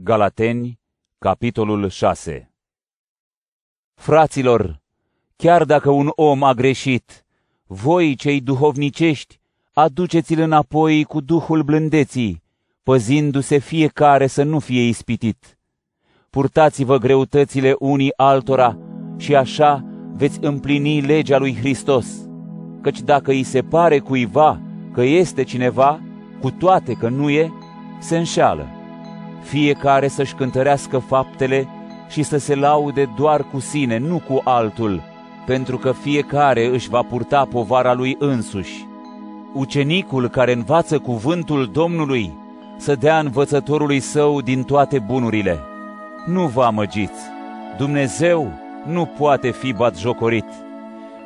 Galateni, capitolul 6 Fraților, chiar dacă un om a greșit, voi, cei duhovnicești, aduceți-l înapoi cu duhul blândeții, păzindu-se fiecare să nu fie ispitit. Purtați-vă greutățile unii altora și așa veți împlini legea lui Hristos. Căci dacă îi se pare cuiva că este cineva, cu toate că nu e, se înșeală. Fiecare să-și cântărească faptele și să se laude doar cu sine, nu cu altul, pentru că fiecare își va purta povara lui însuși. Ucenicul care învață cuvântul Domnului să dea învățătorului său din toate bunurile. Nu vă amăgiți, Dumnezeu nu poate fi batjocorit.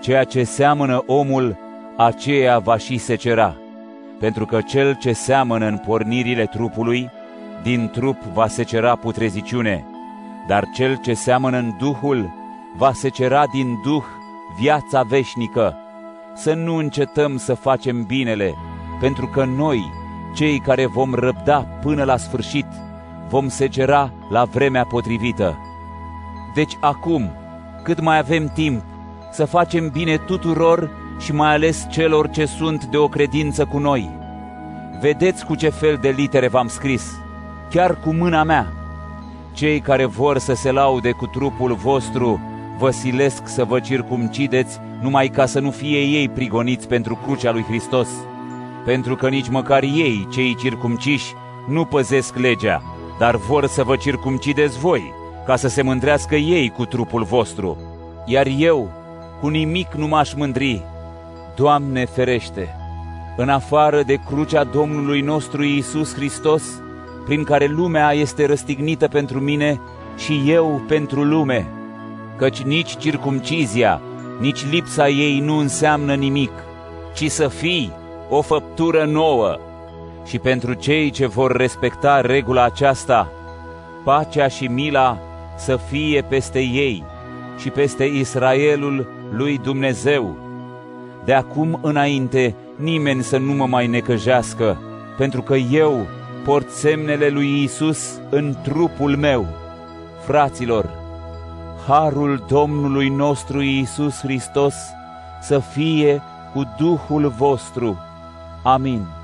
Ceea ce seamănă omul, aceea va și secera, pentru că cel ce seamănă în pornirile trupului, din trup va secera putreziciune, dar cel ce seamănă în Duhul va secera din Duh viața veșnică. Să nu încetăm să facem binele, pentru că noi, cei care vom răbda până la sfârșit, vom secera la vremea potrivită. Deci acum, cât mai avem timp, să facem bine tuturor și mai ales celor ce sunt de o credință cu noi. Vedeți cu ce fel de litere v-am scris, chiar cu mâna mea. Cei care vor să se laude cu trupul vostru, vă silesc să vă circumcideți numai ca să nu fie ei prigoniți pentru crucea lui Hristos, pentru că nici măcar ei, cei circumciși, nu păzesc legea, dar vor să vă circumcideți voi, ca să se mândrească ei cu trupul vostru. Iar eu, cu nimic nu m-aș mândri. Doamne ferește! În afară de crucea Domnului nostru Iisus Hristos, prin care lumea este răstignită pentru mine și eu pentru lume, căci nici circumcizia, nici lipsa ei nu înseamnă nimic, ci să fii o făptură nouă. Și pentru cei ce vor respecta regula aceasta, pacea și mila să fie peste ei și peste Israelul lui Dumnezeu. De acum înainte nimeni să nu mă mai necăjească, pentru că eu port semnele lui Isus în trupul meu. Fraților, harul Domnului nostru Isus Hristos să fie cu Duhul vostru. Amin.